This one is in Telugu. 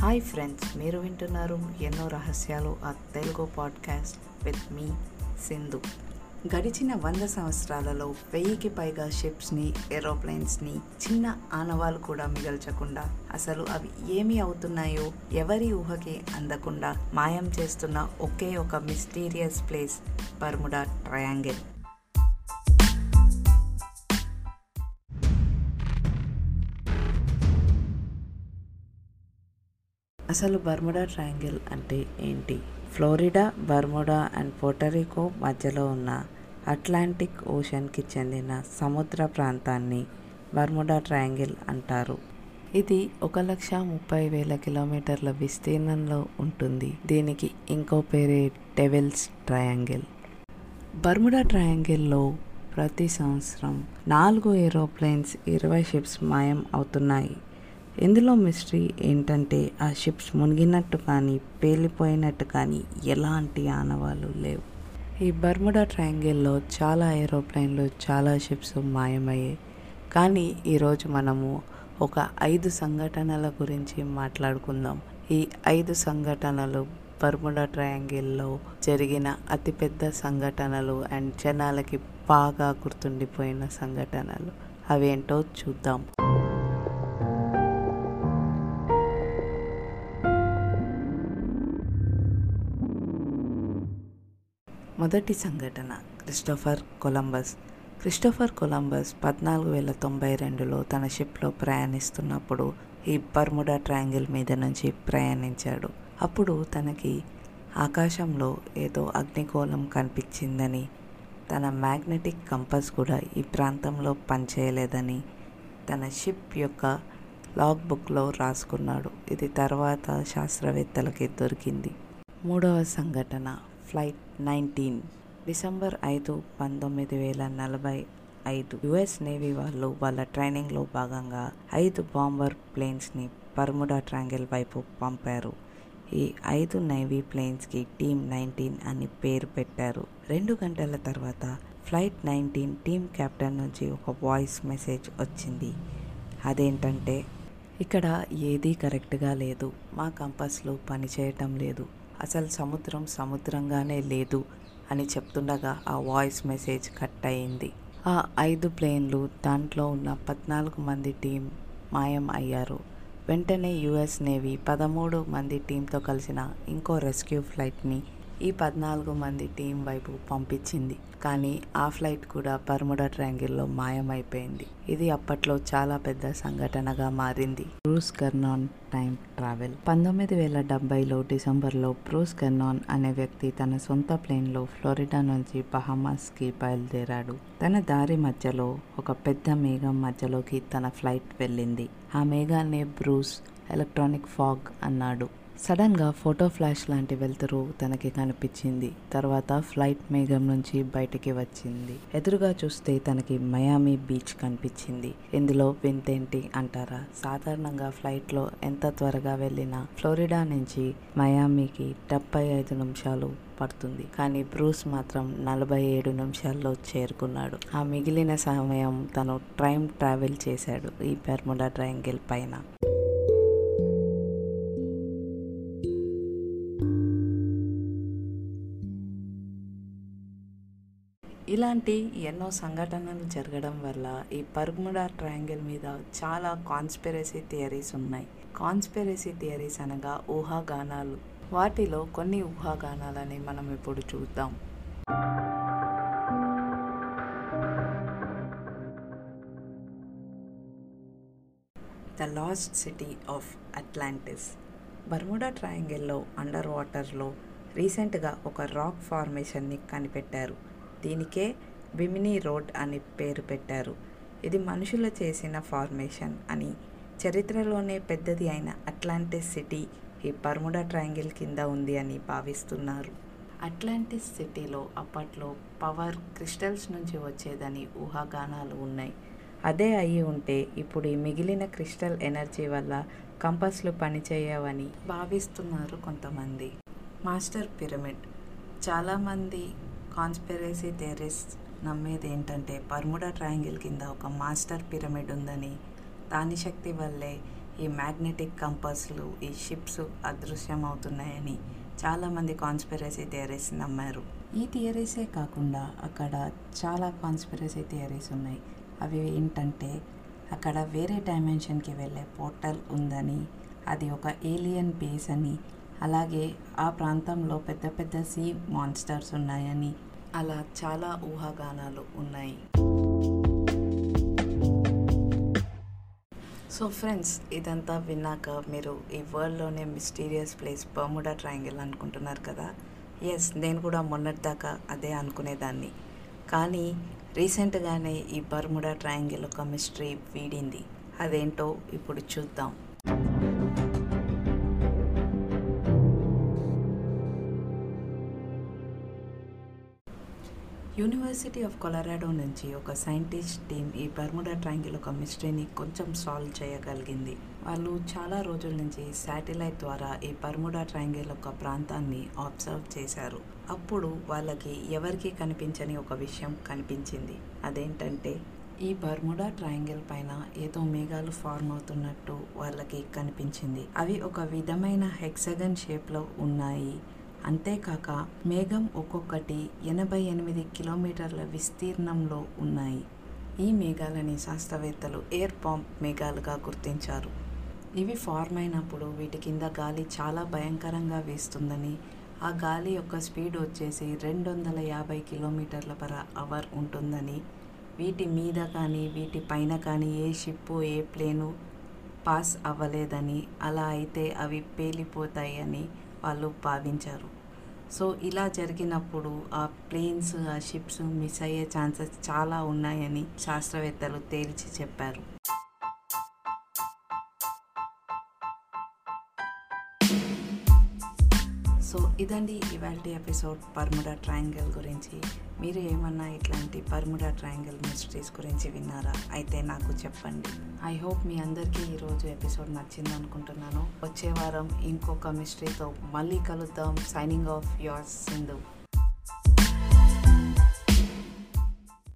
హాయ్ ఫ్రెండ్స్ మీరు వింటున్నారు ఎన్నో రహస్యాలు ఆ Telugu podcast with me Sindhu. గడిచిన వంద సంవత్సరాలలో వెయ్యికి పైగా షిప్స్ని ఏరోప్లేన్స్ని చిన్న ఆనవాలు కూడా మిగల్చకుండా అసలు అవి ఏమి అవుతున్నాయో ఎవరి ఊహకి అందకుండా మాయం చేస్తున్న ఒకే ఒక మిస్టీరియస్ ప్లేస్ బర్ముడా ట్రయాంగిల్. అసలు బర్ముడా ట్రయాంగిల్ అంటే ఏంటి? ఫ్లోరిడా బర్ముడా అండ్ పోటరికో మధ్యలో ఉన్న అట్లాంటిక్ ఓషన్కి చెందిన సముద్ర ప్రాంతాన్ని బర్ముడా ట్రయాంగిల్ అంటారు. ఇది ఒక లక్ష ముప్పై వేల కిలోమీటర్ల విస్తీర్ణంలో ఉంటుంది. దీనికి ఇంకో పేరే డెవిల్స్ ట్రయాంగిల్. బర్ముడా ట్రయాంగిల్లో ప్రతి సంవత్సరం నాలుగు ఏరోప్లేన్స్ ఇరవై షిప్స్ మాయం అవుతున్నాయి. ఇందులో మిస్టరీ ఏంటంటే ఆ షిప్స్ మునిగినట్టు కానీ పేలిపోయినట్టు కానీ ఎలాంటి ఆనవాళ్ళు లేవు. ఈ బర్ముడా ట్రయాంగిల్లో చాలా ఏరోప్లేన్లు చాలా షిప్స్ మాయమయ్యాయి. కానీ ఈరోజు మనము ఒక ఐదు సంఘటనల గురించి మాట్లాడుకుందాం. ఈ ఐదు సంఘటనలు బర్ముడా ట్రయాంగిల్లో జరిగిన అతిపెద్ద సంఘటనలు అండ్ జనాలకి బాగా గుర్తుండిపోయిన సంఘటనలు. అవేంటో చూద్దాం. మొదటి సంఘటన క్రిస్టోఫర్ కొలంబస్. క్రిస్టోఫర్ కొలంబస్ పద్నాలుగు వేల తొంభై రెండులో తన షిప్లో ప్రయాణిస్తున్నప్పుడు ఈ బర్ముడా ట్రయాంగిల్ మీద నుంచి ప్రయాణించాడు. అప్పుడు తనకి ఆకాశంలో ఏదో అగ్నిగోళం కనిపించిందని తన మ్యాగ్నెటిక్ కంపస్ కూడా ఈ ప్రాంతంలో పనిచేయలేదని తన షిప్ యొక్క లాగ్ బుక్లో రాసుకున్నాడు. ఇది తర్వాత శాస్త్రవేత్తలకి దొరికింది. మూడవ సంఘటన ఫ్లైట్ నైన్టీన్ డిసెంబర్ ఐదు పంతొమ్మిది వేల నలభై ఐదు. యుఎస్ నేవీ వాళ్ళు వాళ్ళ ట్రైనింగ్లో భాగంగా ఐదు బాంబర్ ప్లేన్స్ని పర్ముడా ట్రాంగిల్ వైపు పంపారు. ఈ ఐదు నేవీ ప్లేన్స్కి టీమ్ నైన్టీన్ అని పేరు పెట్టారు. రెండు గంటల తర్వాత ఫ్లైట్ నైన్టీన్ టీమ్ కెప్టెన్ నుంచి ఒక వాయిస్ మెసేజ్ వచ్చింది. అదేంటంటే ఇక్కడ ఏదీ కరెక్ట్గా లేదు. మా కంపస్లు పనిచేయటం లేదు. అసలు సముద్రం సముద్రంగానే లేదు అని చెప్తుండగా ఆ వాయిస్ మెసేజ్ కట్ అయింది. ఆ ఐదు ప్లేన్లు దాంట్లో ఉన్న పద్నాలుగు మంది టీం మాయం అయ్యారు. వెంటనే యుఎస్ నేవీ పదమూడు మంది టీంతో కలిసిన ఇంకో రెస్క్యూ ఫ్లైట్ని ఈ పద్నాలుగు మంది టీం వైపు పంపించింది. కానీ ఆ ఫ్లైట్ కూడా బర్ముడా ట్రయాంగిల్లో మాయమైపోయింది. ఇది అప్పట్లో చాలా పెద్ద సంఘటనగా మారింది. Bruce Gernon time travel. పంతొమ్మిది వేల డెబ్బైలో డిసెంబర్లో బ్రూస్ కర్నాన్ అనే వ్యక్తి తన సొంత ప్లేన్లో ఫ్లోరిడా నుంచి బహమాస్కి బయలుదేరాడు. తన దారి మధ్యలో ఒక పెద్ద మేఘం మధ్యలోకి తన ఫ్లైట్ వెళ్ళింది. ఆ మేఘాన్ని బ్రూస్ ఎలక్ట్రానిక్ ఫాగ్ అన్నాడు. సడన్గా ఫోటో ఫ్లాష్ లాంటి వెలుతురు తనకి కనిపించింది. తర్వాత ఫ్లైట్ మేఘం నుంచి బయటికి వచ్చింది. ఎదురుగా చూస్తే తనకి మయామి బీచ్ కనిపించింది. ఇందులో వింతేంటి అంటారా? సాధారణంగా ఫ్లైట్లో ఎంత త్వరగా వెళ్ళినా ఫ్లోరిడా నుంచి మయామికి డెబ్బై ఐదు నిమిషాలు పడుతుంది. కానీ బ్రూస్ మాత్రం నలభై ఏడు నిమిషాల్లో చేరుకున్నాడు. ఆ మిగిలిన సమయం తను ట్రైన్ ట్రావెల్ చేశాడు ఈ పెర్ముడా ట్రయాంగిల్ పైన. ఇలాంటి ఎన్నో సంఘటనలు జరగడం వల్ల ఈ పర్ముడా ట్రయాంగిల్ మీద చాలా కాన్స్పిరసీ థియరీస్ ఉన్నాయి. కాన్స్పిరసీ థియరీస్ అనగా ఊహాగానాలు. వాటిలో కొన్ని ఊహాగానాలని మనం ఇప్పుడు చూద్దాం. The lost city of Atlantis. Bermuda ట్రయాంగిల్లో under వాటర్లో రీసెంట్గా ఒక రాక్ ఫార్మేషన్ని కనిపెట్టారు. దీనికే బిమినీ రోడ్ అని పేరు పెట్టారు. ఇది మనుషులు చేసిన ఫార్మేషన్ అని. చరిత్రలోనే పెద్దది అయిన అట్లాంటిస్ సిటీ ఈ పర్ముడా ట్రయాంగిల్ కింద ఉంది అని భావిస్తున్నారు. అట్లాంటిస్ సిటీలో అప్పట్లో పవర్ క్రిస్టల్స్ నుంచి వచ్చేదని ఊహాగానాలు ఉన్నాయి. అదే అయి ఉంటే ఇప్పుడు ఈ మిగిలిన క్రిస్టల్ ఎనర్జీ వల్ల కంపస్లు పనిచేయవని భావిస్తున్నారు కొంతమంది. Master pyramid. చాలామంది కాన్స్పిరసీ థియరిస్ట్ నమ్మేది ఏంటంటే పర్ముడా ట్రయాంగిల్ కింద ఒక మాస్టర్ పిరమిడ్ ఉందని దాని శక్తి వల్లే ఈ మ్యాగ్నెటిక్ కంపస్లు ఈ షిప్స్ అదృశ్యం అవుతున్నాయని చాలామంది కాన్స్పిరసీ థియరీస్ నమ్మారు. ఈ థియరీసే కాకుండా అక్కడ చాలా కాన్స్పిరసీ థియరీస్ ఉన్నాయి. అవి ఏంటంటే అక్కడ వేరే డైమెన్షన్కి వెళ్ళే పోర్టల్ ఉందని అది ఒక ఏలియన్ బేస్ అని అలాగే ఆ ప్రాంతంలో పెద్ద పెద్ద సీ మాన్స్టర్స్ ఉన్నాయని. అలా చాలా ఊహాగానాలు ఉన్నాయి. సో ఫ్రెండ్స్ ఇదంతా విన్నాక మీరు ఈ వరల్డ్లోనే మిస్టీరియస్ ప్లేస్ బర్ముడా ట్రయాంగిల్ అనుకుంటున్నారు కదా? ఎస్ నేను కూడా మొన్నటిదాకా అదే అనుకునేదాన్ని. కానీ రీసెంట్గానే ఈ బర్ముడా ట్రయాంగిల్ ఒక మిస్టరీ వీడింది. అదేంటో ఇప్పుడు చూద్దాం. యూనివర్సిటీ ఆఫ్ కొలరాడో నుంచి ఒక సైంటిస్ట్ టీం ఈ బర్ముడా ట్రయాంగిల్ ఒక మిస్టరీని కొంచెం సాల్వ్ చేయగలిగింది. వాళ్ళు చాలా రోజుల నుంచి శాటిలైట్ ద్వారా ఈ బర్ముడా ట్రయాంగిల్ ఒక ప్రాంతాన్ని అబ్జర్వ్ చేశారు. అప్పుడు వాళ్ళకి ఎవరికి కనిపించని ఒక విషయం కనిపించింది. అదేంటంటే ఈ బర్ముడా ట్రయాంగిల్ పైన ఏదో మేఘాలు ఫార్మ్ అవుతున్నట్టు వాళ్ళకి కనిపించింది. అవి ఒక విధమైన హెక్సగన్ షేప్లో ఉన్నాయి. అంతేకాక మేఘం ఒక్కొక్కటి ఎనభై ఎనిమిది కిలోమీటర్ల విస్తీర్ణంలో ఉన్నాయి. ఈ మేఘాలని శాస్త్రవేత్తలు ఎయిర్ పాంప్ మేఘాలుగా గుర్తించారు. ఇవి ఫార్మ్ అయినప్పుడు వీటి కింద గాలి చాలా భయంకరంగా వీస్తుందని ఆ గాలి యొక్క స్పీడ్ వచ్చేసి రెండు వందల యాభై కిలోమీటర్ల పర్ అవర్ ఉంటుందని వీటి మీద కానీ వీటి పైన కానీ ఏ షిప్పు ఏ ప్లేను పాస్ అవ్వలేదని అలా అయితే అవి పేలిపోతాయని వాళ్ళు భావించారు. సో ఇలా జరిగినప్పుడు ఆ ప్లేన్స్ ఆ షిప్స్ మిస్ అయ్యే ఛాన్సెస్ చాలా ఉన్నాయని శాస్త్రవేత్తలు తేల్చి చెప్పారు. సో ఇదండి ఇవాళ ఎపిసోడ్ పర్ముడా ట్రయాంగిల్ గురించి. మీరు ఏమన్నా ఇట్లాంటి పర్ముడా ట్రయాంగిల్ మిస్టరీస్ గురించి విన్నారా? అయితే నాకు చెప్పండి. ఐ హోప్ మీ అందరికీ ఈరోజు ఎపిసోడ్ నచ్చింది అనుకుంటున్నాను వచ్చే వారం ఇంకొక మిస్టరీతో మళ్ళీ కలుద్దాం. Signing off your Sindhu.